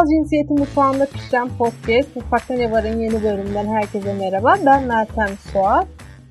Kutsal Cinsiyeti Mutfağında Pişen Podcast, Mutfakta Ne Var'ın yeni bölümünden herkese merhaba. Ben Meltem Suat.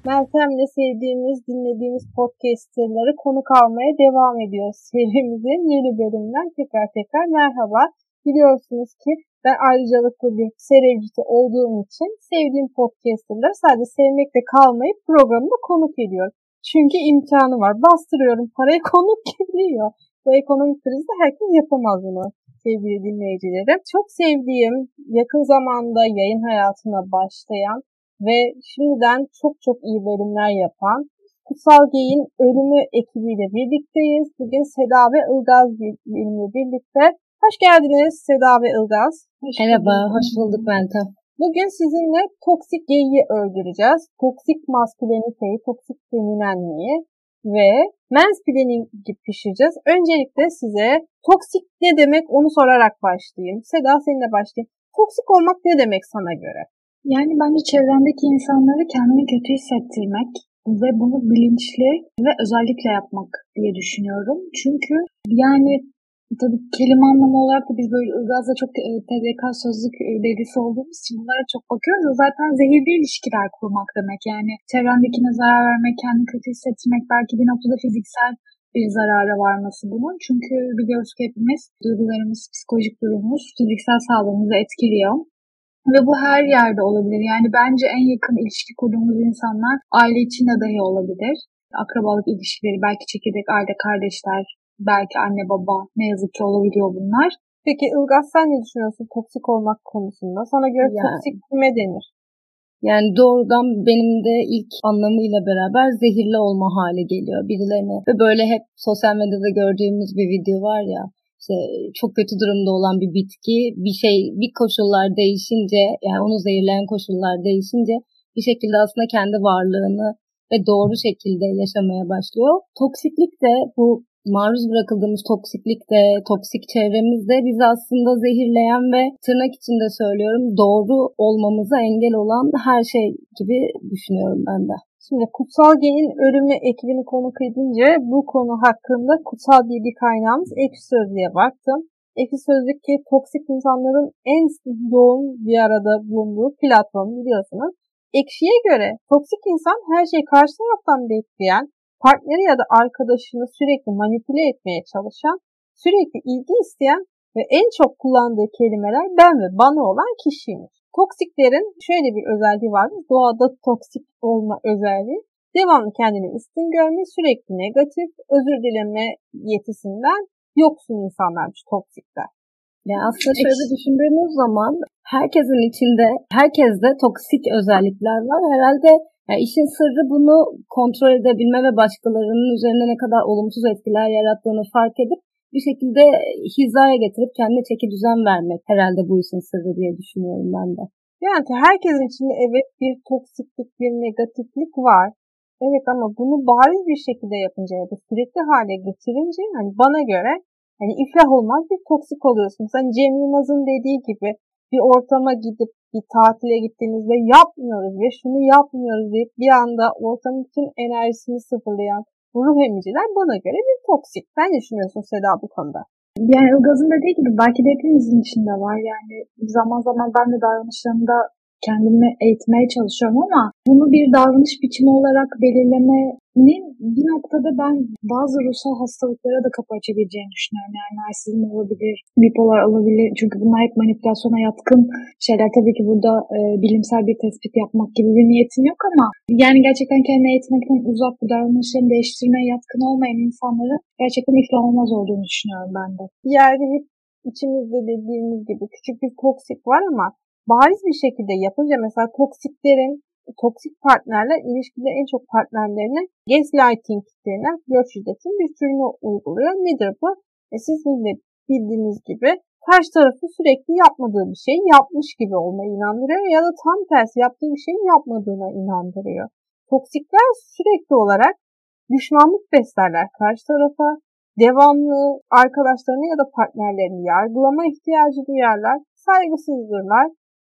Meltem'le sevdiğimiz, dinlediğimiz podcasterları konuk almaya devam ediyoruz. Serimizin yeni bölümünden tekrar tekrar merhaba. Biliyorsunuz ki ben ayrıcalıklı bir serevcisi olduğum için sevdiğim podcasterları sadece sevmekle kalmayıp programda konuk ediyorum. Çünkü imkanı var. Bastırıyorum parayı konuk geliyor. Bu ekonomik krizde herkes yapamaz bunu sevgili dinleyicilerim. Çok sevdiğim, yakın zamanda yayın hayatına başlayan ve şimdiden çok çok iyi bölümler yapan Kutsal Gey'in Ölümü ekibiyle birlikteyiz. Bugün Seda ve Ilgaz benimle birlikte. Hoş geldiniz Seda ve Ilgaz. Hoş Merhaba, hoş bulduk Meltem. Bugün sizinle toksik geyi öldüreceğiz. Toksik masküleniteyi, toksik feminenliği ve mansplaining pişireceğiz. Öncelikle size toksik ne demek onu sorarak başlayayım. Seda seninle başlayayım. Toksik olmak ne demek sana göre? Yani bence çevrendeki insanları kendini kötü hissettirmek ve bunu bilinçli ve özellikle yapmak diye düşünüyorum. Çünkü yani tabii kelime anlamı olarak da biz böyle ılgazla çok e, TDK sözlük e, delisi olduğumuz için bunlara çok bakıyoruz. Zaten zehirli ilişkiler kurmak demek. Yani çevrendekine zarar vermek, kendini kötü hissettirmek, belki bir noktada fiziksel bir zarara varması bunun. Çünkü biliyoruz ki hepimiz duygularımız, psikolojik durumumuz fiziksel sağlığımızı etkiliyor. Ve bu her yerde olabilir. Yani bence en yakın ilişki kurduğumuz insanlar aile içinde dahi olabilir. Akrabalık ilişkileri, belki çekirdek aile, kardeşler, belki anne baba ne yazık ki olabiliyor bunlar. Peki Ilgaz sen ne düşünüyorsun toksik olmak konusunda? Sana göre yani, toksik kime denir? Yani doğrudan benim de ilk anlamıyla beraber zehirli olma hale geliyor birilerine. Ve böyle hep sosyal medyada gördüğümüz bir video var ya işte çok kötü durumda olan bir bitki bir şey bir koşullar değişince yani onu zehirleyen koşullar değişince bir şekilde aslında kendi varlığını ve doğru şekilde yaşamaya başlıyor. Toksiklik de bu maruz bırakıldığımız toksiklikte, toksik çevremizde bizi aslında zehirleyen ve tırnak içinde söylüyorum doğru olmamıza engel olan her şey gibi düşünüyorum ben de. Şimdi Kutsal Gen'in ölümü ekibini konuk edince bu konu hakkında kutsal bilgi kaynağımız Ekşi Sözlüğe baktım. Ekşi Sözlük ki toksik insanların en yoğun bir arada bulunduğu platform biliyorsunuz. Ekşi'ye göre toksik insan her şeyi karşı taraftan bekleyen, partneri ya da arkadaşını sürekli manipüle etmeye çalışan, sürekli ilgi isteyen ve en çok kullandığı kelimeler ben ve bana olan kişiymiş. Toksiklerin şöyle bir özelliği var. Doğada toksik olma özelliği. Devamlı kendini üstün görme, sürekli negatif, özür dileme yetisinden yoksun insanlarmış toksikler. Yani aslında şöyle düşündüğümüz zaman herkesin içinde, herkeste toksik özellikler var. Herhalde yani işin sırrı bunu kontrol edebilme ve başkalarının üzerine ne kadar olumsuz etkiler yarattığını fark edip bir şekilde hizaya getirip kendine çeki düzen vermek herhalde bu işin sırrı diye düşünüyorum ben de. Yani herkesin içinde evet bir toksiklik, bir negatiflik var. Evet ama bunu bariz bir şekilde yapınca ya da sürekli hale getirince hani bana göre hani iflah olmaz bir toksik oluyorsunuz. Hani Cem Yılmaz'ın dediği gibi bir ortama gidip bir tatile gittiğinizde yapmıyoruz ve şunu yapmıyoruz deyip bir anda ortamın bütün enerjisini sıfırlayan bu ruh emiciler bana göre bir toksik. Sen ne düşünüyorsun Seda bu konuda? Yani Ilgaz'ın dediği gibi belki de hepimizin içinde var. Yani zaman zaman ben de davranışlarımda kendimi eğitmeye çalışıyorum ama bunu bir davranış biçimi olarak belirlemenin bir noktada ben bazı ruhsal hastalıklara da kapı açabileceğini düşünüyorum. Yani narsizm olabilir, bipolar olabilir. Çünkü bunlar hep manipülasyona yatkın şeyler. Tabii ki burada e, bilimsel bir tespit yapmak gibi bir niyetim yok ama yani gerçekten kendini eğitmekten uzak bu davranışlarını değiştirmeye yatkın olmayan insanları gerçekten iflah olmaz olduğunu düşünüyorum ben de. Yani hep içimizde dediğimiz gibi küçük bir toksik var ama bariz bir şekilde yapınca mesela toksiklerin toksik partnerler ilişkide en çok partnerlerine gaslighting denen flört şiddetin bir türünü uyguluyor. Nedir bu? E sizin de bildiğiniz gibi karşı tarafı sürekli yapmadığı bir şeyi yapmış gibi olmaya inandırıyor ya da tam tersi yaptığı bir şeyi yapmadığına inandırıyor. Toksikler sürekli olarak düşmanlık beslerler karşı tarafa, devamlı arkadaşlarını ya da partnerlerini yargılama ihtiyacı duyarlar, saygısızdırlar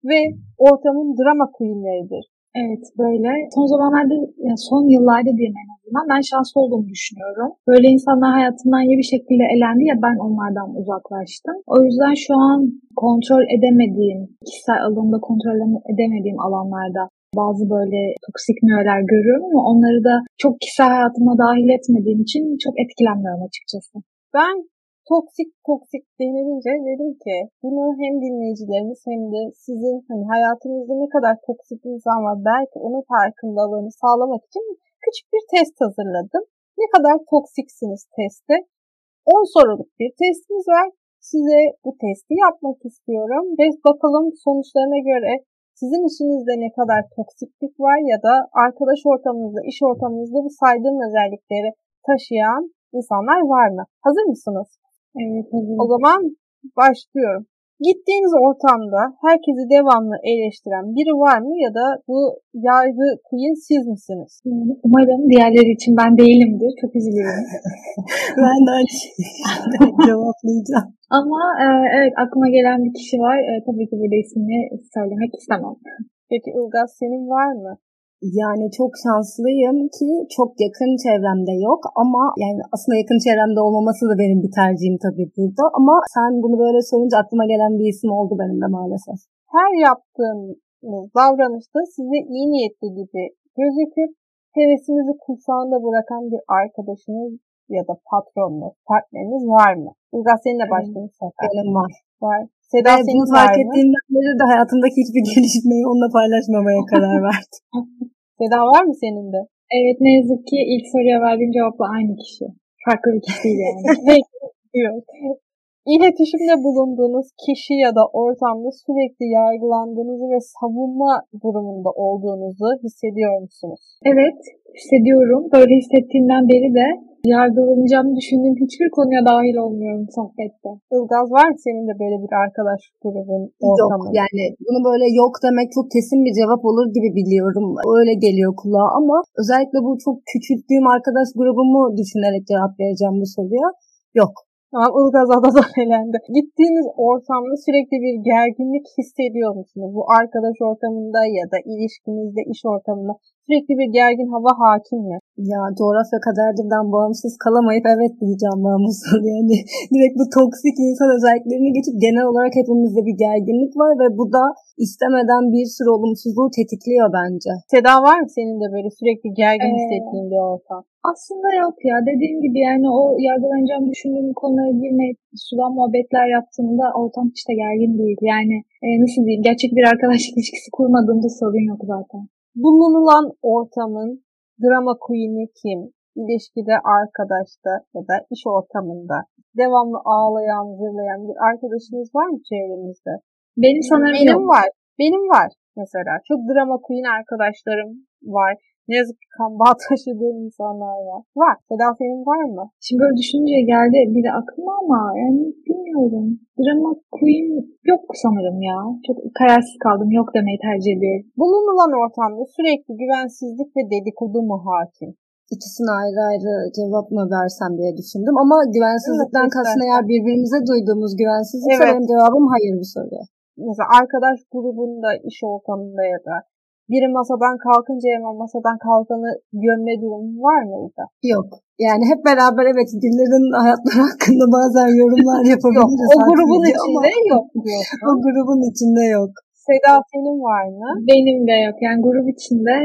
ve ortamın drama queenleridir. Evet böyle. Son zamanlarda, yani son yıllarda diyeyim en azından ben şanslı olduğumu düşünüyorum. Böyle insanlar hayatımdan ya bir şekilde elendi ya ben onlardan uzaklaştım. O yüzden şu an kontrol edemediğim, kişisel alanında kontrol edemediğim alanlarda bazı böyle toksik nöler görüyorum ama onları da çok kişisel hayatıma dahil etmediğim için çok etkilenmiyorum açıkçası. Ben toksik toksik denilince dedim ki bunu hem dinleyicilerimiz hem de sizin hani hayatınızda ne kadar toksik insan var belki onun farkındalığını sağlamak için küçük bir test hazırladım. Ne kadar toksiksiniz testi. 10 soruluk bir testimiz var. Size bu testi yapmak istiyorum ve bakalım sonuçlarına göre sizin işinizde ne kadar toksiklik var ya da arkadaş ortamınızda, iş ortamınızda bu saydığım özellikleri taşıyan insanlar var mı? Hazır mısınız? Evet, hazır. O zaman başlıyorum. Gittiğiniz ortamda herkesi devamlı eleştiren biri var mı ya da bu yargı queen siz misiniz? Umarım diğerleri için ben değilimdir. Çok üzülüyorum. ben de aynı cevaplayacağım. Ama e, evet aklıma gelen bir kişi var. E, tabii ki burada ismini söylemek istemem. Peki Ilgaz senin var mı? Yani çok şanslıyım ki çok yakın çevremde yok ama yani aslında yakın çevremde olmaması da benim bir tercihim tabii burada ama sen bunu böyle sorunca aklıma gelen bir isim oldu benim de maalesef. Her yaptığınız davranışta size iyi niyetli gibi gözüküp hevesinizi kursağında bırakan bir arkadaşınız ya da patronunuz, partneriniz var mı? Ilgaz seninle başlayayım sefer. Benim var. Var. Seda Ve senin bunu fark var mı? ettiğimden beri de hayatımdaki hiçbir gelişmeyi onunla paylaşmamaya karar verdim. Seda var mı senin de? Evet ne yazık ki ilk soruya verdiğim cevapla aynı kişi. Farklı bir kişi değil yani. Yok. İletişimde bulunduğunuz kişi ya da ortamda sürekli yargılandığınızı ve savunma durumunda olduğunuzu hissediyor musunuz? evet hissediyorum. Böyle hissettiğimden beri de yargılanacağımı düşündüğüm hiçbir konuya dahil olmuyorum sohbette. Ilgaz var mı senin de böyle bir arkadaş grubun yok ortamı? yani bunu böyle yok demek çok kesin bir cevap olur gibi biliyorum. Öyle geliyor kulağa ama özellikle bu çok küçülttüğüm arkadaş grubumu düşünerek cevap vereceğim bu soruya. Yok. Tamam Ilgaz da elendi. Gittiğiniz ortamda sürekli bir gerginlik hissediyor musunuz? Bu arkadaş ortamında ya da ilişkinizde, iş ortamında sürekli bir gergin hava hakim mi? Ya coğrafya kaderdirden bağımsız kalamayıp evet diyeceğim ben soruya. Yani direkt bu toksik insan özelliklerini geçip genel olarak hepimizde bir gerginlik var ve bu da istemeden bir sürü olumsuzluğu tetikliyor bence. Seda var mı senin de böyle sürekli gergin Ee, hissettiğin bir ortam? Aslında yok ya. Dediğim gibi yani o yargılanacağımı düşündüğüm konulara girmeyip sudan muhabbetler yaptığımda ortam hiç de gergin değil. Yani e, nasıl diyeyim gerçek bir arkadaşlık ilişkisi kurmadığımda sorun yok zaten. Bulunulan ortamın drama queen'i kim? İlişkide, arkadaşta ya da iş ortamında devamlı ağlayan, zırlayan bir arkadaşınız var mı çevrenizde? Benim sanırım Benim yok. var. Benim var mesela. Çok drama queen arkadaşlarım var. Ne yazık ki kan bağı taşıdığım insanlar var. Var. Seda senin var mı? Şimdi böyle düşününce geldi biri aklıma ama yani bilmiyorum. Drama queen yok sanırım ya. Çok kararsız kaldım. Yok demeyi tercih ediyorum. Bulunulan ortamda sürekli güvensizlik ve dedikodu mu hakim? İkisine ayrı ayrı cevap mı versem diye düşündüm ama güvensizlikten Evet, istersen. eğer birbirimize duyduğumuz güvensizlikse Evet. benim cevabım hayır bu soruya. Mesela arkadaş grubunda, iş ortamında ya da biri masadan kalkınca hemen masadan kalkanı gömme durumu var mı orada? Yok. Yani hep beraber evet birilerinin hayatları hakkında bazen yorumlar Yok. yapabiliriz. O grubun haklıydı ama içinde yok diyorsun. O grubun içinde yok. Seda senin var mı? Benim de yok. Yani grup içinde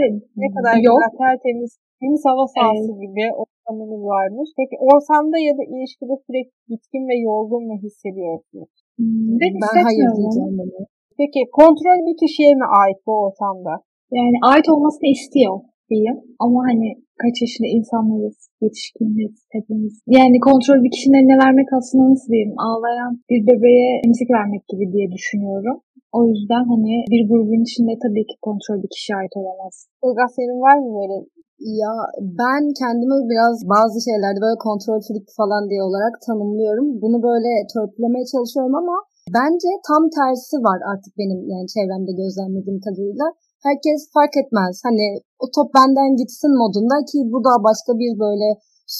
Ne kadar yok. güzel, tertemiz, temiz hava sahası gibi ortamınız varmış. Peki ortamda ya da ilişkide sürekli bitkin ve yorgun mu hissediyorsunuz? Hmm, Ben, hayır diyeceğim bunu. Peki kontrol bir kişiye mi ait bu ortamda? Yani ait olmasını istiyor diyeyim. Ama hani kaç yaşında insanlarız, yetişkiniz hepimiz. Yani kontrol bir kişinin eline vermek aslında nasıl diyeyim, ağlayan bir bebeğe emzik vermek gibi diye düşünüyorum. O yüzden hani bir grubun içinde tabii ki kontrol bir kişiye ait olamaz. Ilgaz senin var mı böyle? Ya ben kendimi biraz bazı şeylerde böyle kontrol freak falan diye olarak tanımlıyorum. Bunu böyle törpülemeye çalışıyorum ama bence tam tersi var artık benim yani çevremde gözlemlediğim kadarıyla. Herkes fark etmez. Hani o top benden gitsin modunda ki bu da başka bir böyle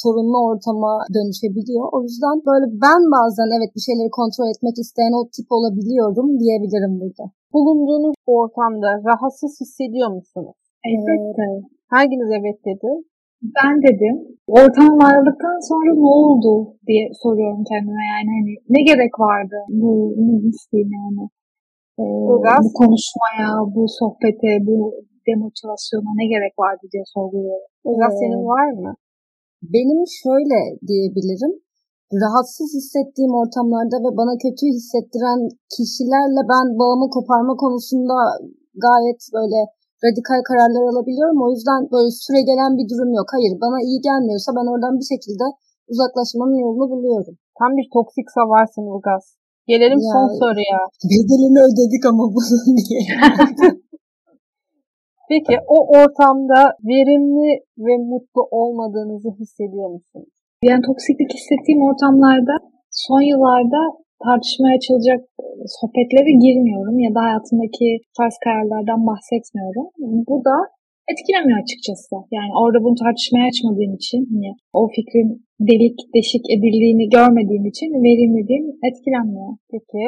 sorunlu ortama dönüşebiliyor. O yüzden böyle ben bazen evet bir şeyleri kontrol etmek isteyen o tip olabiliyorum diyebilirim burada. Bulunduğunuz ortamda rahatsız hissediyor musunuz? Elbette. Hanginiz evet dedi? Ben dedim. Ortam varlıktan sonra ne oldu diye soruyorum kendime yani hani ne gerek vardı bu ne yani ee, bu, bu konuşmaya, bu sohbete, bu demotivasyona ne gerek vardı diye sorguluyorum. Ilgaz ee, senin var mı? Benim şöyle diyebilirim. Rahatsız hissettiğim ortamlarda ve bana kötü hissettiren kişilerle ben bağımı koparma konusunda gayet böyle radikal kararlar alabiliyorum. O yüzden böyle süre gelen bir durum yok. Hayır bana iyi gelmiyorsa ben oradan bir şekilde uzaklaşmanın yolunu buluyorum. Tam bir toksik savarsın Ilgaz. Gelelim ya, son soruya. Bedelini ödedik ama bunun diye. Peki o ortamda verimli ve mutlu olmadığınızı hissediyor musunuz? Yani toksiklik hissettiğim ortamlarda son yıllarda tartışmaya açılacak sohbetlere girmiyorum ya da hayatımdaki tarz kararlardan bahsetmiyorum. Bu da etkilemiyor açıkçası. Yani orada bunu tartışmaya açmadığım için hani o fikrin delik deşik edildiğini görmediğim için verimliliğim etkilenmiyor. Peki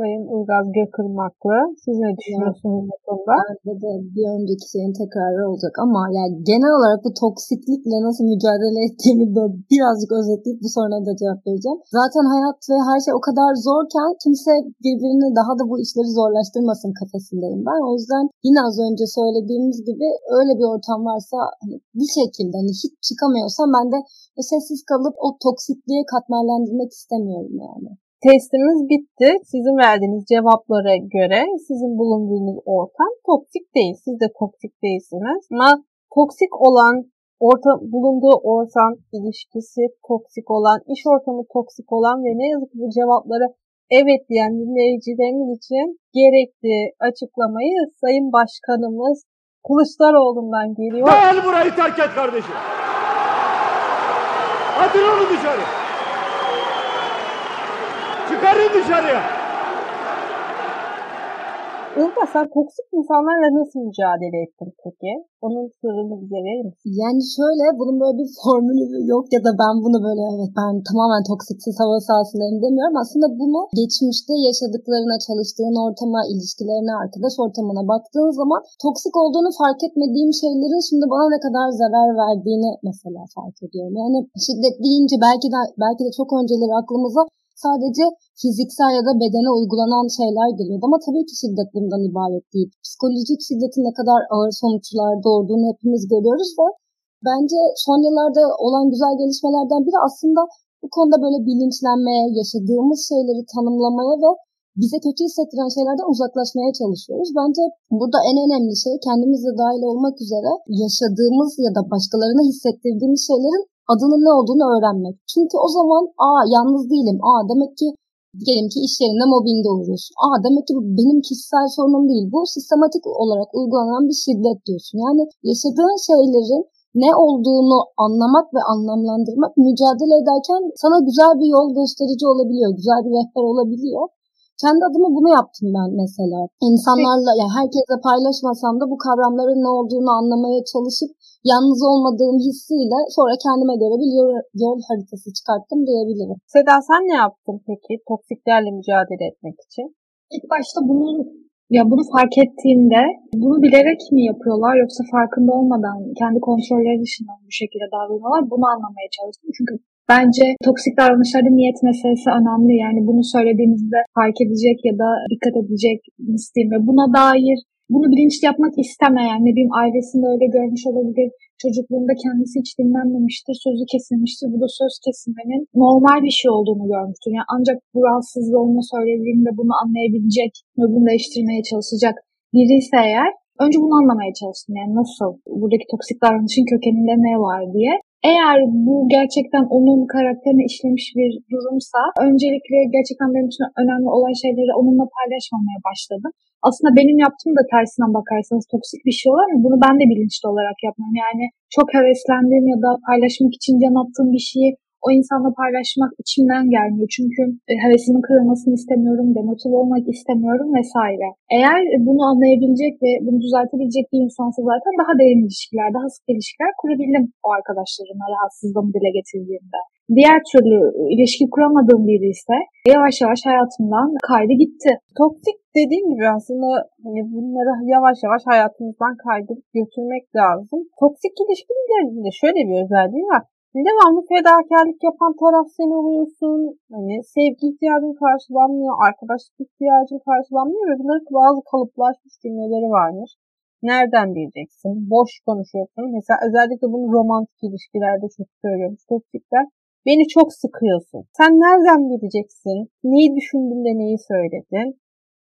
Sayın Ilgaz Gökırmaklı. Siz ne düşünüyorsunuz bu konuda? Bence de bir önceki şeyin tekrarı olacak ama yani genel olarak bu toksiklikle nasıl mücadele ettiğimi böyle birazcık özetleyip bu soruna da cevap vereceğim. Zaten hayat ve her şey o kadar zorken kimse birbirini daha da bu işleri zorlaştırmasın kafasındayım ben. O yüzden yine az önce söylediğimiz gibi öyle bir ortam varsa hani bir şekilde hani hiç çıkamıyorsam ben de sessiz kalıp o toksikliğe katmerlendirmek istemiyorum yani. Testimiz bitti. Sizin verdiğiniz cevaplara göre sizin bulunduğunuz ortam toksik değil. Siz de toksik değilsiniz. Ama toksik olan orta, bulunduğu ortam ilişkisi toksik olan, iş ortamı toksik olan ve ne yazık ki bu cevapları evet diyen dinleyicilerimiz için gerekli açıklamayı Sayın Başkanımız Kılıçdaroğlu'ndan geliyor. Gel burayı terk et kardeşim. Atın onu dışarı. Çıkarın dışarıya. Ilga sen toksik insanlarla nasıl mücadele ettin peki? Onun sırrını bize verir misin? Yani şöyle bunun böyle bir formülü yok ya da ben bunu böyle evet ben tamamen toksiksiz hava sahasındayım demiyorum. Aslında bunu geçmişte yaşadıklarına, çalıştığın ortama, ilişkilerine, arkadaş ortamına baktığın zaman toksik olduğunu fark etmediğim şeylerin şimdi bana ne kadar zarar verdiğini mesela fark ediyorum. Yani şiddet deyince belki de belki de çok önceleri aklımıza sadece fiziksel ya da bedene uygulanan şeyler geliyordu. Ama tabii ki şiddet bundan ibaret değil. Psikolojik şiddetin ne kadar ağır sonuçlar doğurduğunu hepimiz görüyoruz ve bence son yıllarda olan güzel gelişmelerden biri aslında bu konuda böyle bilinçlenmeye, yaşadığımız şeyleri tanımlamaya ve bize kötü hissettiren şeylerden uzaklaşmaya çalışıyoruz. Bence burada en önemli şey kendimizle dahil olmak üzere yaşadığımız ya da başkalarına hissettirdiğimiz şeylerin adının ne olduğunu öğrenmek. Çünkü o zaman aa yalnız değilim. Aa demek ki diyelim ki iş yerinde mobbingde uğruyorsun. Aa demek ki bu benim kişisel sorunum değil. Bu sistematik olarak uygulanan bir şiddet diyorsun. Yani yaşadığın şeylerin ne olduğunu anlamak ve anlamlandırmak mücadele ederken sana güzel bir yol gösterici olabiliyor. Güzel bir rehber olabiliyor. Kendi adıma bunu yaptım ben mesela. İnsanlarla, yani herkese paylaşmasam da bu kavramların ne olduğunu anlamaya çalışıp yalnız olmadığım hissiyle sonra kendime göre bir yol, yol haritası çıkarttım diyebilirim. Seda sen ne yaptın peki toksiklerle mücadele etmek için? İlk başta bunun ya bunu fark ettiğimde bunu bilerek mi yapıyorlar yoksa farkında olmadan kendi kontrolleri dışında bu şekilde davranıyorlar bunu anlamaya çalıştım. Çünkü bence toksik davranışlarda niyet meselesi önemli. Yani bunu söylediğinizde fark edecek ya da dikkat edecek isteğim ve buna dair bunu bilinçli yapmak istemeyen, ne bileyim ailesinde öyle görmüş olabilir, çocukluğunda kendisi hiç dinlenmemiştir, sözü kesilmiştir. Bu da söz kesilmenin normal bir şey olduğunu görmüştür. Yani ancak bu rahatsızlığını söylediğinde bunu anlayabilecek ve bunu değiştirmeye çalışacak biri ise eğer önce bunu anlamaya çalıştım. Yani nasıl, buradaki toksik davranışın kökeninde ne var diye. Eğer bu gerçekten onun karakterine işlemiş bir durumsa öncelikle gerçekten benim için önemli olan şeyleri onunla paylaşmamaya başladım. Aslında benim yaptığım da tersinden bakarsanız toksik bir şey olur ama bunu ben de bilinçli olarak yapmam. Yani çok heveslendiğim ya da paylaşmak için can attığım bir şeyi o insanla paylaşmak içimden gelmiyor. Çünkü e, hevesimin kırılmasını istemiyorum, demotive olmak istemiyorum vesaire. Eğer bunu anlayabilecek ve bunu düzeltebilecek bir insansa zaten daha derin ilişkiler, daha sık ilişkiler kurabildim o arkadaşlarımla rahatsızlığımı dile getirdiğimde. diğer türlü ilişki kuramadığım biri ise yavaş yavaş hayatımdan kaydı gitti. Toksik dediğim gibi aslında hani bunları yavaş yavaş hayatımızdan kaydırıp götürmek lazım. Toksik ilişkilerin de şöyle bir özelliği var. Devamlı fedakarlık yapan taraf sen oluyorsun. Hani sevgi ihtiyacın karşılanmıyor, arkadaşlık ihtiyacın karşılanmıyor ve bunların bazı kalıplaşmış cümleleri varmış. Nereden bileceksin? Boş konuşuyorsun. Mesela özellikle bunu romantik ilişkilerde çok söylüyormuş toksikler. Beni çok sıkıyorsun. Sen nereden bileceksin? Neyi düşündün de neyi söyledin?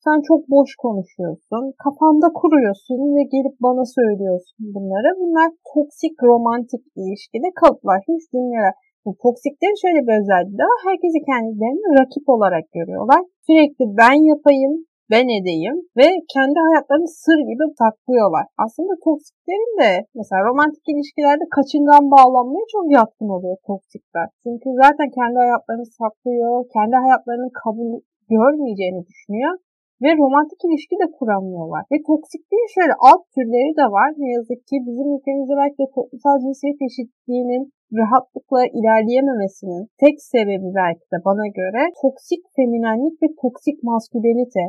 Sen çok boş konuşuyorsun. Kafanda kuruyorsun ve gelip bana söylüyorsun bunları. Bunlar toksik romantik ilişkide kalıplaşmış cümleler. Bu toksiklerin şöyle bir özelliği de var. Herkesi kendilerini rakip olarak görüyorlar. Sürekli ben yapayım, ben edeyim ve kendi hayatlarını sır gibi saklıyorlar. Aslında toksiklerin de mesela romantik ilişkilerde kaçıngan bağlanmaya çok yatkın oluyor toksikler. Çünkü zaten kendi hayatlarını saklıyor, kendi hayatlarının kabul görmeyeceğini düşünüyor ve romantik ilişki de kuramıyorlar. Ve toksikliğin şöyle alt türleri de var. Ne yazık ki bizim ülkemizde belki de toplumsal cinsiyet eşitliğinin rahatlıkla ilerleyememesinin tek sebebi belki de bana göre toksik feminenlik ve toksik maskülenite.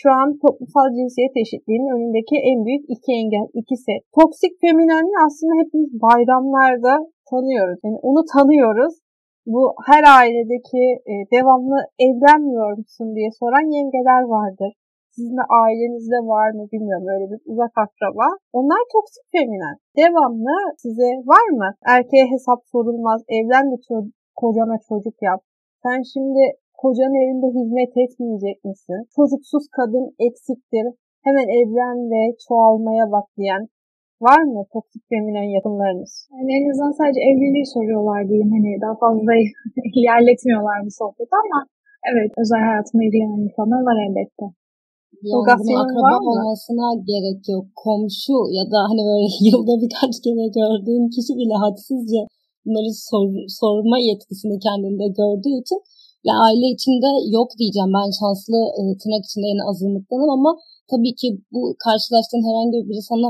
Şu an toplumsal cinsiyet eşitliğinin önündeki en büyük iki engel, ikisi. Toksik feminenliği aslında hepimiz bayramlarda tanıyoruz. Yani onu tanıyoruz bu her ailedeki e, devamlı evlenmiyor musun diye soran yengeler vardır. Sizin de ailenizde var mı bilmiyorum öyle bir uzak akraba. Onlar toksik feminen. Devamlı size var mı? Erkeğe hesap sorulmaz. Evlen de ço- kocana çocuk yap. Sen şimdi kocanın evinde hizmet etmeyecek misin? Çocuksuz kadın eksiktir. Hemen evlen ve çoğalmaya bak diyen Var mı toksik feminen yakınlarınız? Yani en azından sadece evliliği soruyorlar diyeyim. Hani daha fazla ilerletmiyorlar bu sohbeti ama evet özel hayatımda ilgilenen insanlar var elbette. Yani bunun akraba olmasına gerek yok. Komşu ya da hani böyle yılda birkaç kere gördüğün kişi bile hadsizce bunları sor, sorma yetkisini kendinde gördüğü için ya aile içinde yok diyeceğim. Ben şanslı e, tırnak içinde yine azınlıktanım ama tabii ki bu karşılaştığın herhangi biri sana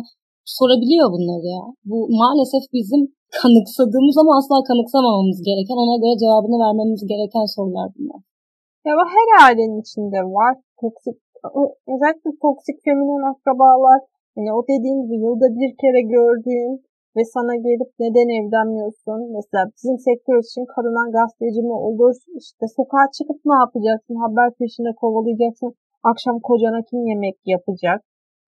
sorabiliyor bunları ya. Bu maalesef bizim kanıksadığımız ama asla kanıksamamamız gereken, ona göre cevabını vermemiz gereken sorular bunlar. Ya bu her ailenin içinde var. Toksik, özellikle toksik feminen akrabalar. Yani o dediğin gibi yılda bir kere gördüğün ve sana gelip neden evlenmiyorsun? Mesela bizim sektör için kadından gazeteci mi olur? İşte sokağa çıkıp ne yapacaksın? Haber peşinde kovalayacaksın. Akşam kocana kim yemek yapacak?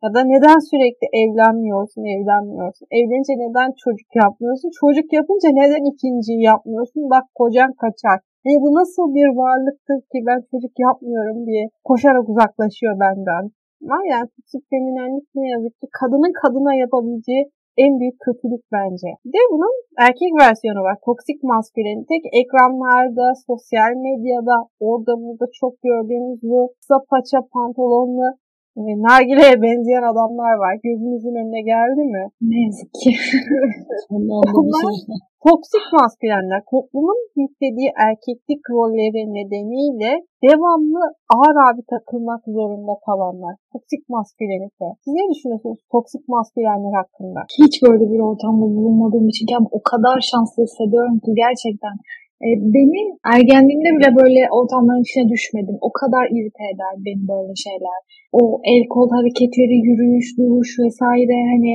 Ya da neden sürekli evlenmiyorsun, evlenmiyorsun? Evlenince neden çocuk yapmıyorsun? Çocuk yapınca neden ikinciyi yapmıyorsun? Bak kocan kaçar. E bu nasıl bir varlıktır ki ben çocuk yapmıyorum diye koşarak uzaklaşıyor benden. Ama yani toksik feminenlik ne yazık ki kadının kadına yapabileceği en büyük kötülük bence. Bir de bunun erkek versiyonu var. Toksik maskülenite ekranlarda, sosyal medyada, orada burada çok gördüğümüz bu kısa paça pantolonlu e, nargileye benzeyen adamlar var. Gözünüzün önüne geldi mi? Ne yazık ki. Onlar toksik maskülenler. Toplumun yüklediği erkeklik rolleri nedeniyle devamlı ağır abi takılmak zorunda kalanlar. Toksik maskülenite. Siz ne düşünüyorsunuz toksik maskülenler hakkında? Hiç böyle bir ortamda bulunmadığım için o kadar şanslı hissediyorum ki gerçekten e, beni ergenliğimde bile böyle ortamların içine düşmedim. O kadar irite eder beni böyle şeyler. O el kol hareketleri, yürüyüş, duruş vesaire hani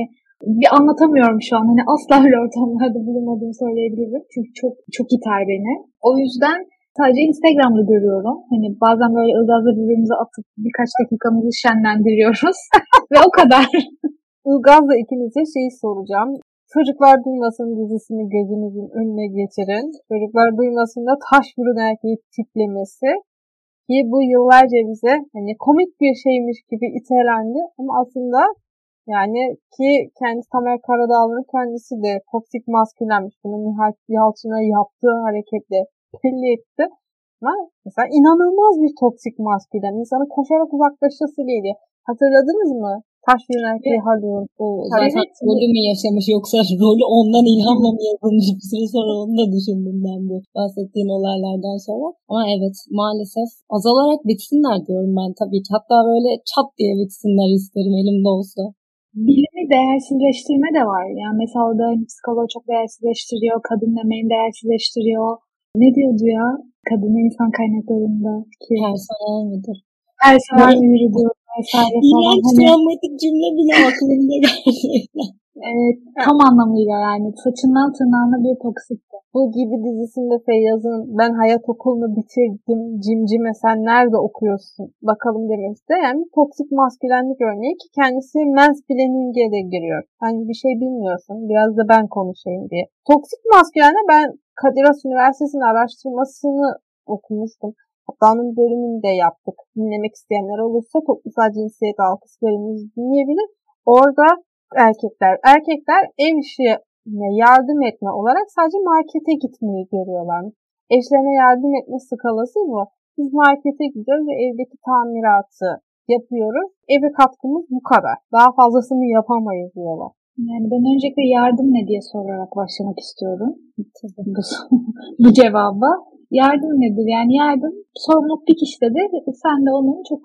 bir anlatamıyorum şu an. Hani asla öyle ortamlarda bulunmadığımı söyleyebilirim. Çünkü çok çok iter beni. O yüzden sadece Instagram'da görüyorum. Hani bazen böyle ılgazla birbirimize atıp birkaç dakikamızı şenlendiriyoruz. Ve o kadar. Ilgaz'la ikinize şeyi soracağım. Çocuklar Duymasın dizisini gözünüzün önüne getirin. Çocuklar Duymasın da taş burun erkeği tiplemesi. Ki bu yıllarca bize hani komik bir şeymiş gibi itelendi ama aslında yani ki kendisi Tamer Karadağlı'nın kendisi de toksik maskülenmiş. Bunu Nihal Yalçın'a yaptığı hareketle belli etti. Ama mesela inanılmaz bir toksik maskülen. İnsanın koşarak uzaklaşası geliyor. Hatırladınız mı? Taş bir erkeği Halil'in. O zaten rolü mü yaşamış yoksa rolü ondan ilhamla mı yazılmış bir süre sonra onu da düşündüm ben bu bahsettiğin olaylardan sonra. Ama evet maalesef azalarak bitsinler diyorum ben tabii ki. Hatta böyle çat diye bitsinler isterim elimde olsa. Bilimi değersizleştirme de var. Yani mesela orada psikolog çok değersizleştiriyor, kadın emeğini değersizleştiriyor. ne diyordu ya? Kadın insan kaynaklarında ki Personel müdür? personel müdürü diyor vesaire falan. İğrenç Hani, travmatik cümle bile aklımda gerçekten. evet, tam anlamıyla yani saçından tırnağına bir toksikti. Bu gibi dizisinde Feyyaz'ın ben hayat okulunu bitirdim cimcime sen nerede okuyorsun bakalım demesi de yani toksik maskülenlik örneği ki kendisi mansplaining'e de giriyor. Hani bir şey bilmiyorsun biraz da ben konuşayım diye. Toksik maskülenle ben Kadir Has Üniversitesi'nin araştırmasını okumuştum. Onun bölümünü de yaptık. Dinlemek isteyenler olursa toplumsal cinsiyet algısı bölümümüzü dinleyebilir. Orada erkekler, erkekler ev işine yardım etme olarak sadece markete gitmeyi görüyorlar. Eşlerine yardım etme skalası bu. Biz markete gidiyoruz ve evdeki tamiratı yapıyoruz. Eve katkımız bu kadar. Daha fazlasını yapamayız diyorlar. Yani ben öncelikle yardım ne diye sorarak başlamak istiyorum. bu, bu cevaba. Yardım nedir? Yani yardım sorumluluk bir kişidedir. Sen de onun çok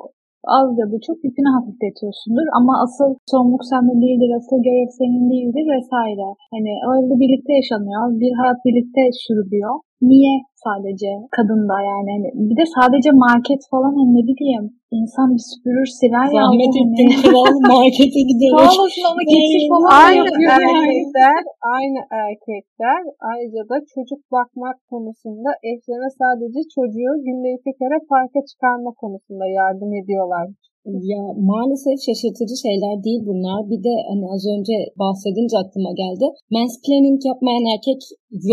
az ya da çok yükünü hafifletiyorsundur. Ama asıl sorumluluk sende değildir, asıl görev senin değildir vesaire. Hani öyle birlikte yaşanıyor. Bir hayat birlikte sürülüyor. Niye sadece kadında yani? Hani bir de sadece market falan hani ne bileyim insan bir süpürür siler ya. Zahmet hani. kral markete Sağ gidiyoruz. olasın onu getir falan Aynı yapıyor yani. erkekler, aynı erkekler ayrıca da çocuk bakmak konusunda eşlerine sadece çocuğu günde iki kere parka çıkarma konusunda yardım ediyorlar. Ya maalesef şaşırtıcı şeyler değil bunlar. Bir de hani az önce bahsedince aklıma geldi. Mansplaining yapmayan erkek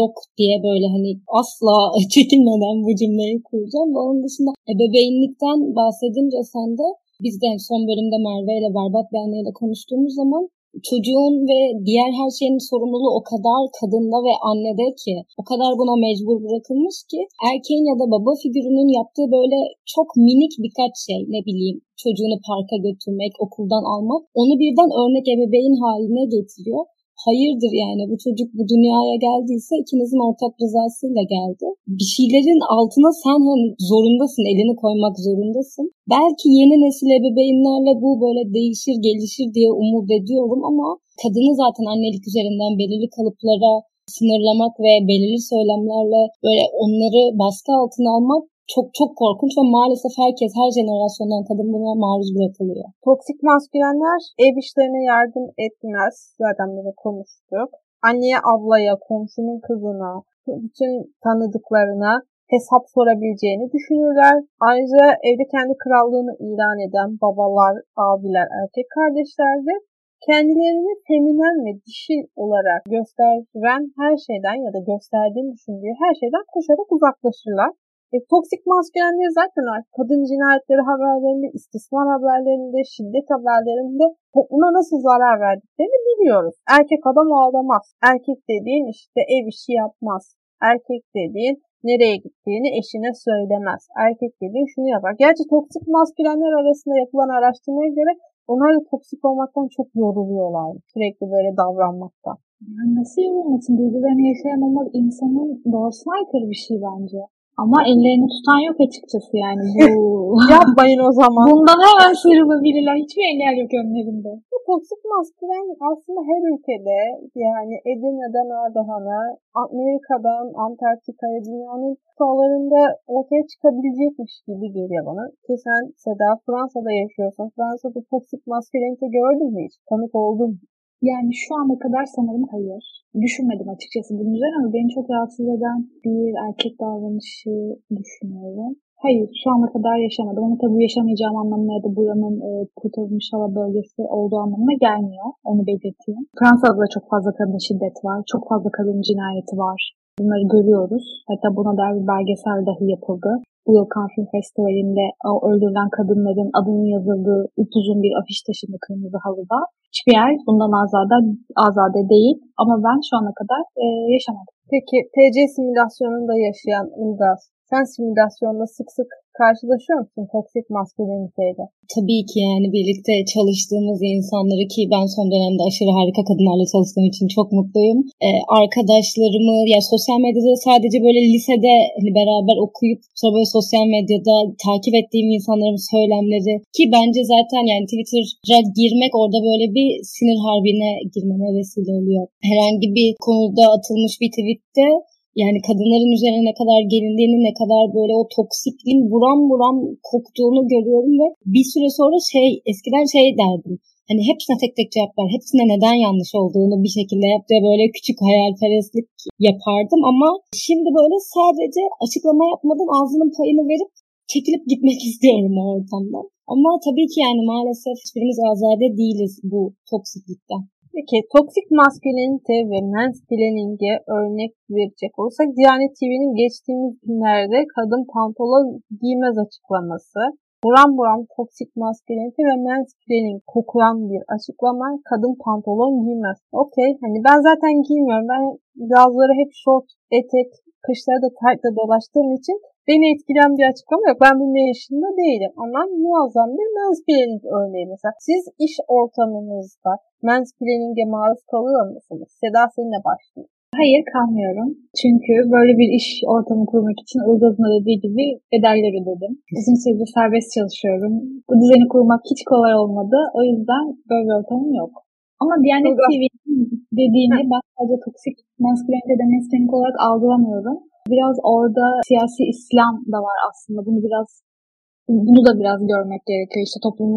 yok diye böyle hani asla çekinmeden bu cümleyi kuracağım. Ve onun dışında ebeveynlikten bahsedince sen de biz de son bölümde Merve ile Berbat bir anneyle konuştuğumuz zaman çocuğun ve diğer her şeyin sorumluluğu o kadar kadında ve annede ki o kadar buna mecbur bırakılmış ki erkeğin ya da baba figürünün yaptığı böyle çok minik birkaç şey ne bileyim çocuğunu parka götürmek, okuldan almak onu birden örnek ebeveyn haline getiriyor. Hayırdır yani bu çocuk bu dünyaya geldiyse ikinizin ortak rızasıyla geldi. Bir şeylerin altına sen hani zorundasın, elini koymak zorundasın. Belki yeni nesil ebeveynlerle bu böyle değişir, gelişir diye umut ediyorum ama kadını zaten annelik üzerinden belirli kalıplara sınırlamak ve belirli söylemlerle böyle onları baskı altına almak çok çok korkunç ve maalesef herkes her jenerasyondan kadın buna maruz bırakılıyor. Toksik maskülenler ev işlerine yardım etmez. Zaten bunu konuştuk. Anneye, ablaya, komşunun kızına, bütün tanıdıklarına hesap sorabileceğini düşünürler. Ayrıca evde kendi krallığını ilan eden babalar, abiler, erkek kardeşlerdir. Kendilerini feminen ve dişil olarak gösteren her şeyden ya da gösterdiğini düşündüğü her şeyden koşarak uzaklaşırlar. E, toksik maskülenleri zaten var. Kadın cinayetleri haberlerinde, istismar haberlerinde, şiddet haberlerinde topluma nasıl zarar verdiklerini biliyoruz. Erkek adam ağlamaz. Erkek dediğin işte ev işi yapmaz. Erkek dediğin nereye gittiğini eşine söylemez. Erkek dediğin şunu yapar. Gerçi toksik maskülenler arasında yapılan araştırmaya göre onlar da toksik olmaktan çok yoruluyorlar. Sürekli böyle davranmaktan. Yani nasıl yorulmasın? Duygularını yaşayamamak insanın doğasına aykırı bir şey bence. Ama ellerini tutan yok açıkçası yani bu. Yapmayın o zaman. Bundan hemen sıyrılabilirler. Hiçbir engel yok önlerinde. Bu toksik maskülen aslında her ülkede yani Edirne'den Ardahan'a, Amerika'dan Antarktika'ya dünyanın sahalarında ortaya çıkabilecekmiş gibi geliyor bana. Ki sen Seda Fransa'da yaşıyorsun. Fransa'da toksik maskülenite gördün mü hiç? Tanık oldun? Yani şu ana kadar sanırım hayır. Düşünmedim açıkçası bunun üzerine ama beni çok rahatsız eden bir erkek davranışı düşünüyorum. Hayır şu ana kadar yaşamadım ama tabii yaşamayacağım anlamına ya da buranın e, kurtarılmış hava bölgesi olduğu anlamına gelmiyor. Onu belirteyim. Fransa'da da çok fazla kadın şiddet var. Çok fazla kadın cinayeti var. Bunları görüyoruz. Hatta buna dair bir belgesel dahi yapıldı. Cannes Film Festivali'nde o öldürülen kadınların adının yazıldığı upuzun bir afiş taşındı kırmızı halıda. Hiçbir yer bundan azade, azade değil ama ben şu ana kadar e, yaşamadım. Peki TC simülasyonunda yaşayan Ilgaz, sen simülasyonda sık sık karşılaşıyor musun toksik masküleniteyle? Tabii ki yani birlikte çalıştığımız insanları ki ben son dönemde aşırı harika kadınlarla çalıştığım için çok mutluyum. Ee, arkadaşlarımı ya sosyal medyada sadece böyle lisede hani beraber okuyup sonra böyle sosyal medyada takip ettiğim insanların söylemleri ki bence zaten yani Twitter'a girmek orada böyle bir sinir harbine girmeme vesile oluyor. Herhangi bir konuda atılmış bir tweette yani kadınların üzerine ne kadar gelindiğini, ne kadar böyle o toksikliğin buram buram koktuğunu görüyorum ve bir süre sonra şey, eskiden şey derdim. Hani hepsine tek tek cevap ver, hepsine neden yanlış olduğunu bir şekilde yap diye böyle küçük hayalperestlik yapardım ama şimdi böyle sadece açıklama yapmadan ağzının payını verip çekilip gitmek istiyorum o ortamdan. Ama tabii ki yani maalesef hiçbirimiz azade değiliz bu toksiklikten. Peki toksik maskülenite ve mansplaining'e örnek verecek olursak Diyanet TV'nin geçtiğimiz günlerde kadın pantolon giymez açıklaması, buram buram toksik maskülenite ve mansplaining kokulan bir açıklama kadın pantolon giymez. Okey hani ben zaten giymiyorum. Ben yazları hep short, etek, kışları da tight'la dolaştığım için beni etkilen bir açıklama yok. Ben bu yaşında değilim ama muazzam bir mansplaining örneği mesela. Siz iş ortamınızda mansplaining'e maruz kalıyor musunuz? Seda seninle başlayayım. Hayır kalmıyorum. Çünkü böyle bir iş ortamı kurmak için Ilgaz'ın dediği gibi bedeller ödedim. Uzun süredir serbest çalışıyorum. Bu düzeni kurmak hiç kolay olmadı. O yüzden böyle bir ortamım yok. Ama Diyanet TV dediğini ben sadece toksik maskülenite de mesleğinik olarak algılamıyorum. Biraz orada siyasi İslam da var aslında. Bunu biraz bunu da biraz görmek gerekiyor. İşte toplumun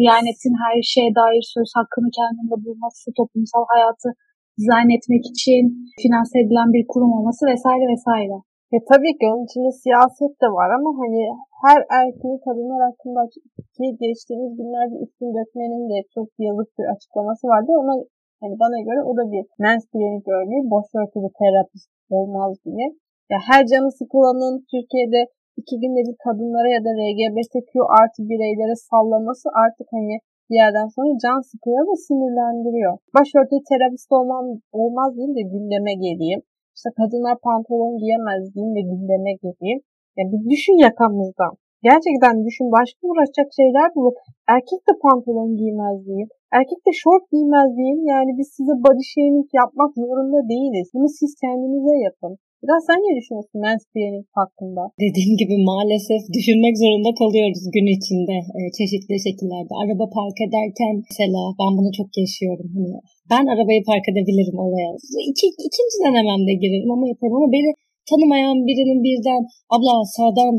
Diyanetin her şeye dair söz hakkını kendinde bulması, toplumsal hayatı dizayn etmek için finanse edilen bir kurum olması vesaire vesaire. E tabii ki onun içinde siyaset de var ama hani her erkeğin kadınlar hakkında ki geçtiğimiz günlerde üstün dökmenin de çok yazık bir açıklaması vardı. Ona hani bana göre o da bir mansplaining örneği. Boş örtülü terapist olmaz diye. Ya her canı sıkılanın Türkiye'de iki günde bir kadınlara ya da LGBTQ artı bireylere sallaması artık hani bir yerden sonra can sıkıyor ve sinirlendiriyor. Başörtü terapist olmam, olmaz diyeyim de gündeme geleyim. İşte kadınlar pantolon giyemez diyeyim de gündeme geleyim. Yani bir düşün yakamızdan. Gerçekten düşün başka uğraşacak şeyler bulup erkek de pantolon giymez diyeyim. Erkek de şort giymez diyeyim. Yani biz size body shaming yapmak zorunda değiliz. Bunu siz kendinize yapın. Biraz sen ne düşünüyorsun mansplaining hakkında? Dediğim gibi maalesef düşünmek zorunda kalıyoruz gün içinde e, çeşitli şekillerde. Araba park ederken mesela ben bunu çok yaşıyorum. Hani ben arabayı park edebilirim oraya. İki, ikinci denememde girerim ama yaparım ama beni tanımayan birinin birden abla sağdan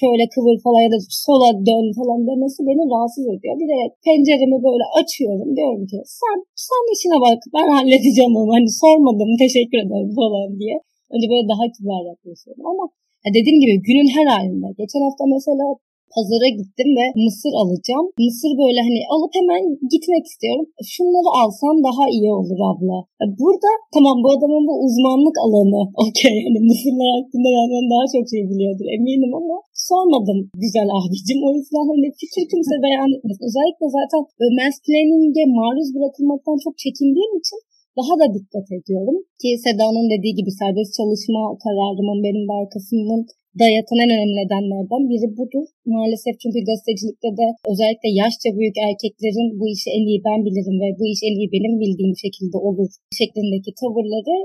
şöyle kıvır falan ya da sola dön falan demesi beni rahatsız ediyor. Bir de penceremi böyle açıyorum diyorum ki sen, sen işine bak ben halledeceğim onu hani sormadım teşekkür ederim falan diye. Önce böyle daha kibar yaklaşıyorum ama ya dediğim gibi günün her halinde. Geçen hafta mesela pazara gittim ve mısır alacağım. Mısır böyle hani alıp hemen gitmek istiyorum. Şunları alsan daha iyi olur abla. Burada tamam bu adamın bu uzmanlık alanı. Okey yani mısırlar hakkında benden daha çok şey biliyordur eminim ama sormadım güzel abicim. O yüzden hani fikir kimse beyan etmez. Özellikle zaten mansplaining'e maruz bırakılmaktan çok çekindiğim için daha da dikkat ediyorum. Ki Seda'nın dediği gibi serbest çalışma kararımın benim de arkasının da yatan en önemli nedenlerden biri budur. Maalesef çünkü gazetecilikte de özellikle yaşça büyük erkeklerin bu işi en iyi ben bilirim ve bu iş en iyi benim bildiğim şekilde olur şeklindeki tavırları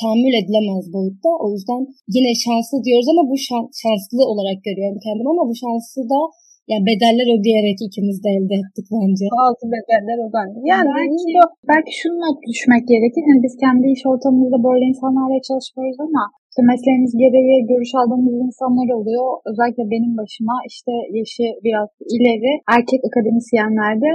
tahammül edilemez boyutta. O yüzden yine şanslı diyoruz ama bu şanslı olarak görüyorum kendimi ama bu şansı da yani bedeller ödeyerek ikimiz de elde ettik bence. Bazı bedeller ödendi. Yani belki, belki şunu not düşmek gerekir. Yani biz kendi iş ortamımızda böyle insanlarla çalışmıyoruz ama işte mesleğimiz gereği görüş aldığımız insanlar oluyor. Özellikle benim başıma işte yaşı biraz ileri erkek akademisyenlerde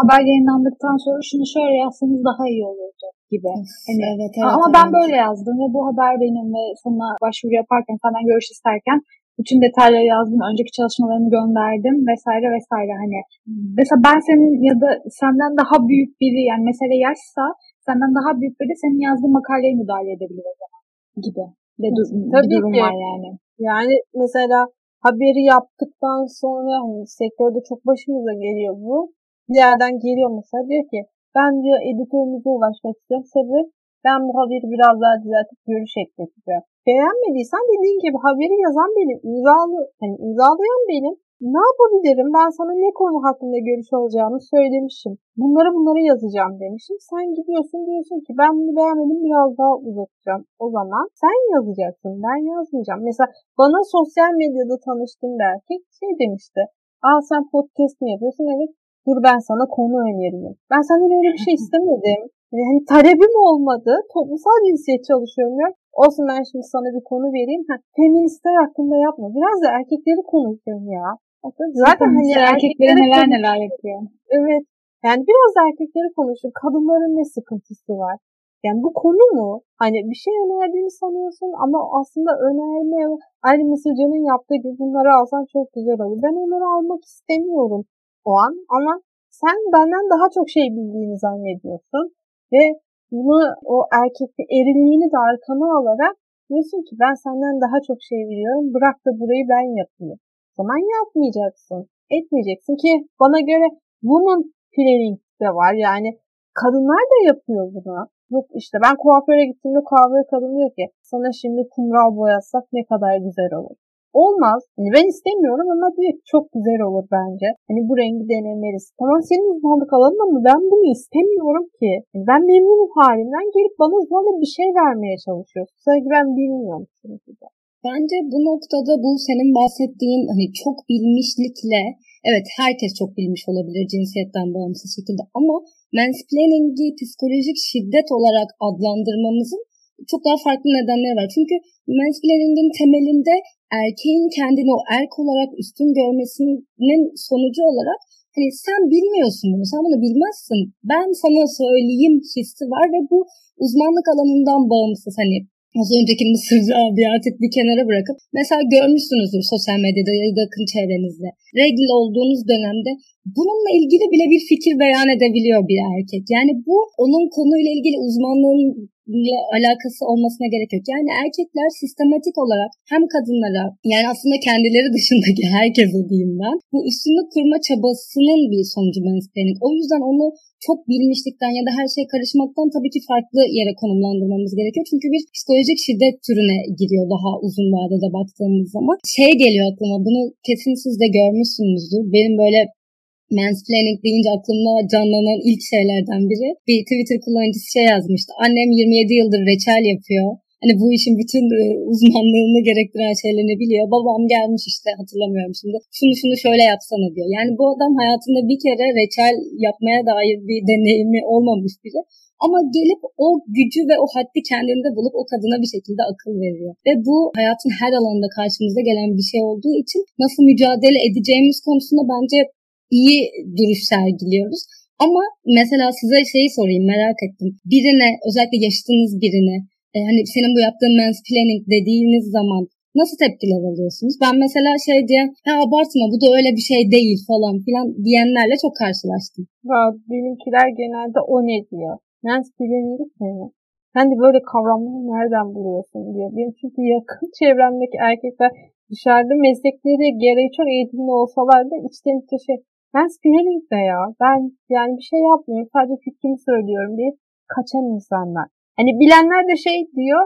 haber yayınlandıktan sonra şunu şöyle yazsanız daha iyi olurdu gibi. Hani, evet, evet, ama evet. ben böyle yazdım ve bu haber benim ve sana başvuru yaparken senden görüş isterken bütün detayları yazdım, önceki çalışmalarımı gönderdim vesaire vesaire hani. Mesela ben senin ya da senden daha büyük biri yani mesele yaşsa senden daha büyük biri senin yazdığın makaleye müdahale edebilir o zaman gibi bir, Tabii bir durum ki. var yani. Yani mesela haberi yaptıktan sonra hani sektörde çok başımıza geliyor bu. Bir yerden geliyor mesela diyor ki ben diyor editörümüze ulaşmak istiyorum. Sebep ben bu haberi biraz daha düzeltip görüş ekleteceğim. Beğenmediysen dediğin gibi haberi yazan benim, imzalı, hani imzalayan benim. Ne yapabilirim? Ben sana ne konu hakkında görüş alacağımı söylemişim. Bunları bunları yazacağım demişim. Sen gidiyorsun diyorsun ki ben bunu beğenmedim biraz daha uzatacağım. O zaman sen yazacaksın. Ben yazmayacağım. Mesela bana sosyal medyada tanıştığım bir erkek şey demişti. Aa sen podcast mi yapıyorsun? Evet. Dur ben sana konu önereyim. Ben senden öyle bir şey istemedim. Yani talebim olmadı. Toplumsal cinsiyet çalışıyorum diyor. Olsun ben şimdi sana bir konu vereyim. Ha, feministler hakkında yapma. Biraz da erkekleri konuşun ya. Zaten hani erkekleri neler neler yapıyor. Evet. Yani biraz da erkekleri konuşun. Kadınların ne sıkıntısı var? Yani bu konu mu? Hani bir şey önerdiğini sanıyorsun ama aslında önerme aynı Mısırcan'ın yaptığı gibi bunları alsan çok güzel olur. Ben onları almak istemiyorum o an ama sen benden daha çok şey bildiğini zannediyorsun ve bunu o erkekli erilliğini de arkana alarak diyorsun ki ben senden daha çok şey biliyorum bırak da burayı ben yapayım. Zaman yapmayacaksın. Etmeyeceksin ki bana göre bunun planning de var. Yani kadınlar da yapıyor bunu. Yok işte ben kuaföre gittiğimde kuaför kadın diyor ki sana şimdi kumral boyasak ne kadar güzel olur. Olmaz. Hani ben istemiyorum ama diyor çok güzel olur bence. Hani bu rengi denemeliyiz. Tamam senin uzmanlık alanın ama ben bunu istemiyorum ki. Yani ben memnunum halimden gelip bana zorla bir şey vermeye çalışıyorsun. Sanki ben bilmiyorum çünkü de. Bence bu noktada bu senin bahsettiğin hani çok bilmişlikle evet herkes çok bilmiş olabilir cinsiyetten bağımsız şekilde ama mansplaining'i psikolojik şiddet olarak adlandırmamızın çok daha farklı nedenleri var. Çünkü mansplaining'in temelinde erkeğin kendini o erk olarak üstün görmesinin sonucu olarak hani sen bilmiyorsun bunu, sen bunu bilmezsin. Ben sana söyleyeyim hissi var ve bu uzmanlık alanından bağımsız hani az önceki Mısırcı abi artık bir kenara bırakıp mesela görmüşsünüzdür sosyal medyada ya yakın çevrenizde. Regl olduğunuz dönemde bununla ilgili bile bir fikir beyan edebiliyor bir erkek. Yani bu onun konuyla ilgili uzmanlığın alakası olmasına gerek yok. Yani erkekler sistematik olarak hem kadınlara yani aslında kendileri dışındaki herkese diyeyim ben bu üstünlük kurma çabasının bir sonucu mansplaining. O yüzden onu çok bilmişlikten ya da her şey karışmaktan tabii ki farklı yere konumlandırmamız gerekiyor. Çünkü bir psikolojik şiddet türüne giriyor daha uzun vadede baktığımız zaman. Şey geliyor aklıma bunu kesin siz de görmüşsünüzdür. Benim böyle mansplaining deyince aklımda canlanan ilk şeylerden biri. Bir Twitter kullanıcısı şey yazmıştı. Annem 27 yıldır reçel yapıyor. Hani bu işin bütün e, uzmanlığını gerektiren şeylerini biliyor. Babam gelmiş işte hatırlamıyorum şimdi. Şunu şunu şöyle yapsana diyor. Yani bu adam hayatında bir kere reçel yapmaya dair bir deneyimi olmamış biri. Ama gelip o gücü ve o haddi kendinde bulup o kadına bir şekilde akıl veriyor. Ve bu hayatın her alanında karşımıza gelen bir şey olduğu için nasıl mücadele edeceğimiz konusunda bence iyi duruş sergiliyoruz. Ama mesela size şeyi sorayım merak ettim. Birine özellikle yaşadığınız birine e, hani senin bu yaptığın mansplaining dediğiniz zaman nasıl tepkiler alıyorsunuz? Ben mesela şey diye ya abartma bu da öyle bir şey değil falan filan diyenlerle çok karşılaştım. Ya, benimkiler genelde o ne diyor? Mansplaining ne? Sen de böyle kavramları nereden buluyorsun diyor. Benim çünkü yakın çevremdeki erkekler dışarıda meslekleri gereği çok eğitimli olsalar da içten içe şey ben spinning de ya. Ben yani bir şey yapmıyorum. Sadece fikrimi söylüyorum diye kaçan insanlar. Hani bilenler de şey diyor.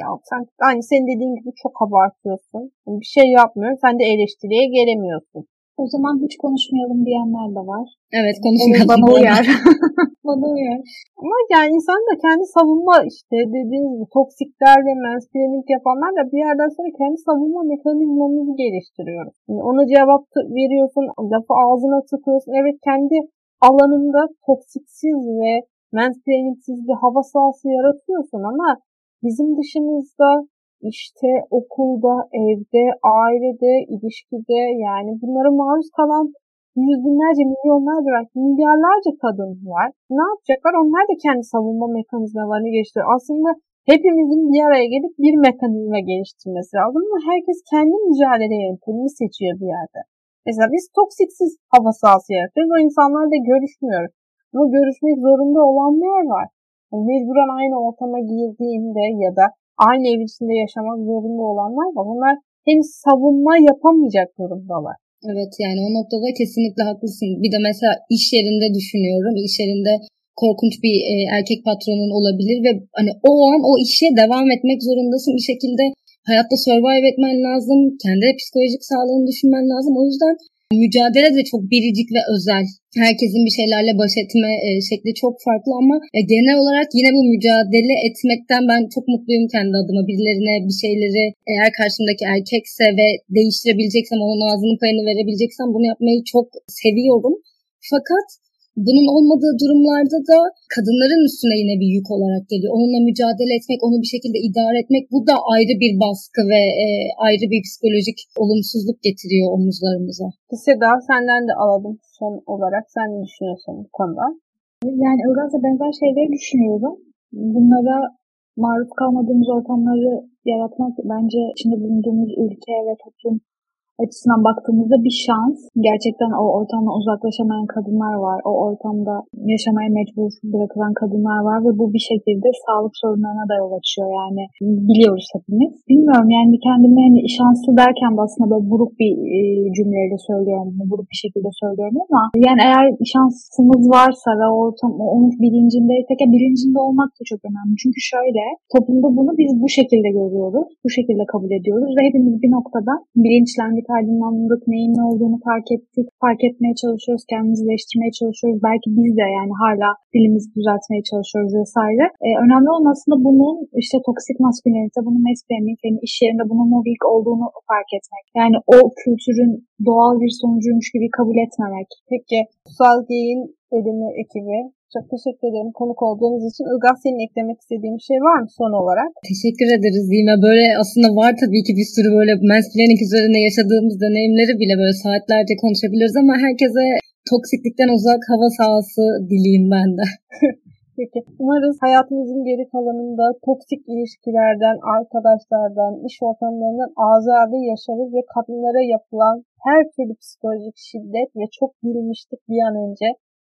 Ya sen aynı senin dediğin gibi çok abartıyorsun. Yani bir şey yapmıyorum. Sen de eleştiriye gelemiyorsun. O zaman hiç konuşmayalım diyenler de var. Evet konuşmayalım. Bana uyar. bana uyar. Ama yani insan da kendi savunma işte dediğiniz gibi toksikler ve mansplaining yapanlar da bir yerden sonra kendi savunma mekanizmamızı geliştiriyoruz. Yani ona cevap veriyorsun, lafı ağzına tıkıyorsun. Evet kendi alanında toksiksiz ve mansplainingsiz bir hava sahası yaratıyorsun ama bizim dışımızda işte okulda, evde, ailede, ilişkide yani bunlara maruz kalan yüz binlerce, milyonlarca belki milyarlarca kadın var. Ne yapacaklar? Onlar da kendi savunma mekanizmalarını geliştiriyor. Aslında hepimizin bir araya gelip bir mekanizma geliştirmesi lazım ama herkes kendi mücadele yöntemini seçiyor bir yerde. Mesela biz toksiksiz hava sahası yaratıyoruz. O insanlarla görüşmüyoruz. Ama görüşmek zorunda olanlar var. Yani mecburen aynı ortama girdiğinde ya da aynı ev içinde yaşamak zorunda olanlar var. Onlar henüz savunma yapamayacak durumdalar. Evet yani o noktada kesinlikle haklısın. Bir de mesela iş yerinde düşünüyorum. İş yerinde korkunç bir e, erkek patronun olabilir ve hani o an o işe devam etmek zorundasın bir şekilde hayatta survive etmen lazım. Kendi psikolojik sağlığını düşünmen lazım. O yüzden mücadele de çok biricik ve özel. Herkesin bir şeylerle baş etme e, şekli çok farklı ama e, genel olarak yine bu mücadele etmekten ben çok mutluyum kendi adıma. Birilerine bir şeyleri eğer karşımdaki erkekse ve değiştirebileceksem onun ağzının payını verebileceksem bunu yapmayı çok seviyorum. Fakat Bunun olmadığı durumlarda da kadınların üstüne yine bir yük olarak geliyor. Onunla mücadele etmek, onu bir şekilde idare etmek bu da ayrı bir baskı ve e, ayrı bir psikolojik olumsuzluk getiriyor omuzlarımıza. Seda senden de alalım son olarak. Sen ne düşünüyorsun bu konuda? Yani Ilgaz'la benzer şeyleri düşünüyorum. Bunlara maruz kalmadığımız ortamları yaratmak bence içinde bulunduğumuz ülke ve toplum açısından baktığımızda bir şans. Gerçekten o ortamdan uzaklaşamayan kadınlar var. O ortamda yaşamaya mecbur bırakılan kadınlar var ve bu bir şekilde sağlık sorunlarına da yol açıyor. Yani biliyoruz hepimiz. Bilmiyorum yani kendimi hani şanslı derken de aslında böyle buruk bir e, cümleyle söylüyorum. Buruk bir şekilde söylüyorum ama yani eğer şansımız varsa ve o ortam onun bilincindeysek ya bilincinde olmak da çok önemli. Çünkü şöyle toplumda bunu biz bu şekilde görüyoruz. Bu şekilde kabul ediyoruz ve hepimiz bir noktada bilinçlendik aydınlandık, neyin ne olduğunu fark ettik, fark etmeye çalışıyoruz, kendimizi değiştirmeye çalışıyoruz. Belki biz de yani hala dilimizi düzeltmeye çalışıyoruz vesaire. Ee, önemli olan aslında bunun işte toksik maskülenite, bunun mesleğinin yani iş yerinde bunun mobbing olduğunu fark etmek. Yani o kültürün doğal bir sonucuymuş gibi kabul etmemek. Peki, Kutsal Gey'in ölümü ekibi çok teşekkür ederim konuk olduğunuz için. Ilgaz senin eklemek istediğin bir şey var mı son olarak? Teşekkür ederiz Zime. Böyle aslında var tabii ki bir sürü böyle mansplaining üzerine yaşadığımız deneyimleri bile böyle saatlerce konuşabiliriz ama herkese toksiklikten uzak hava sahası dileyim ben de. Peki. Umarız hayatımızın geri kalanında toksik ilişkilerden, arkadaşlardan, iş ortamlarından azade yaşarız ve kadınlara yapılan her türlü psikolojik şiddet ve çok bilmiştik bir an önce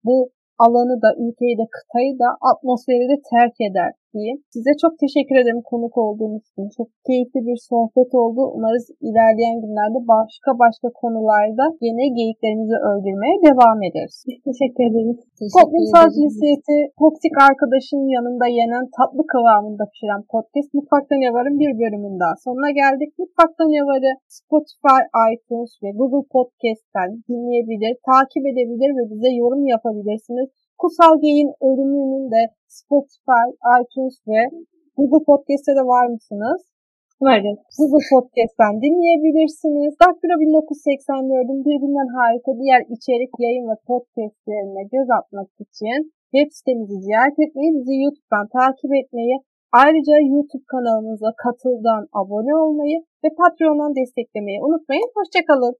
bu alanı da, ülkeyi de, kıtayı da, atmosferi de terk eder diyeyim. Size çok teşekkür ederim konuk olduğunuz için. Çok keyifli bir sohbet oldu. Umarız ilerleyen günlerde başka başka konularda yine geyiklerimizi öldürmeye devam ederiz. Teşekkür ederiz. Toplumsal cinsiyeti toksik arkadaşın yanında yenen tatlı kıvamında pişiren podcast Mutfakta Ne Var'ın bir bölümünün daha sonuna geldik. Mutfakta Ne Var'ı Spotify, iTunes ve Google Podcast'ten dinleyebilir, takip edebilir ve bize yorum yapabilirsiniz. Kusal Gey'in ölümünün de Spotify, iTunes ve Google Podcast'te de var mısınız? Varız. Google Podcast'ten dinleyebilirsiniz. Daktilo 1984'ün birbirinden harika diğer içerik yayın ve podcastlerine göz atmak için web sitemizi ziyaret etmeyi, bizi YouTube'dan takip etmeyi, ayrıca YouTube kanalımıza katıldan abone olmayı ve Patreon'dan desteklemeyi unutmayın. Hoşçakalın.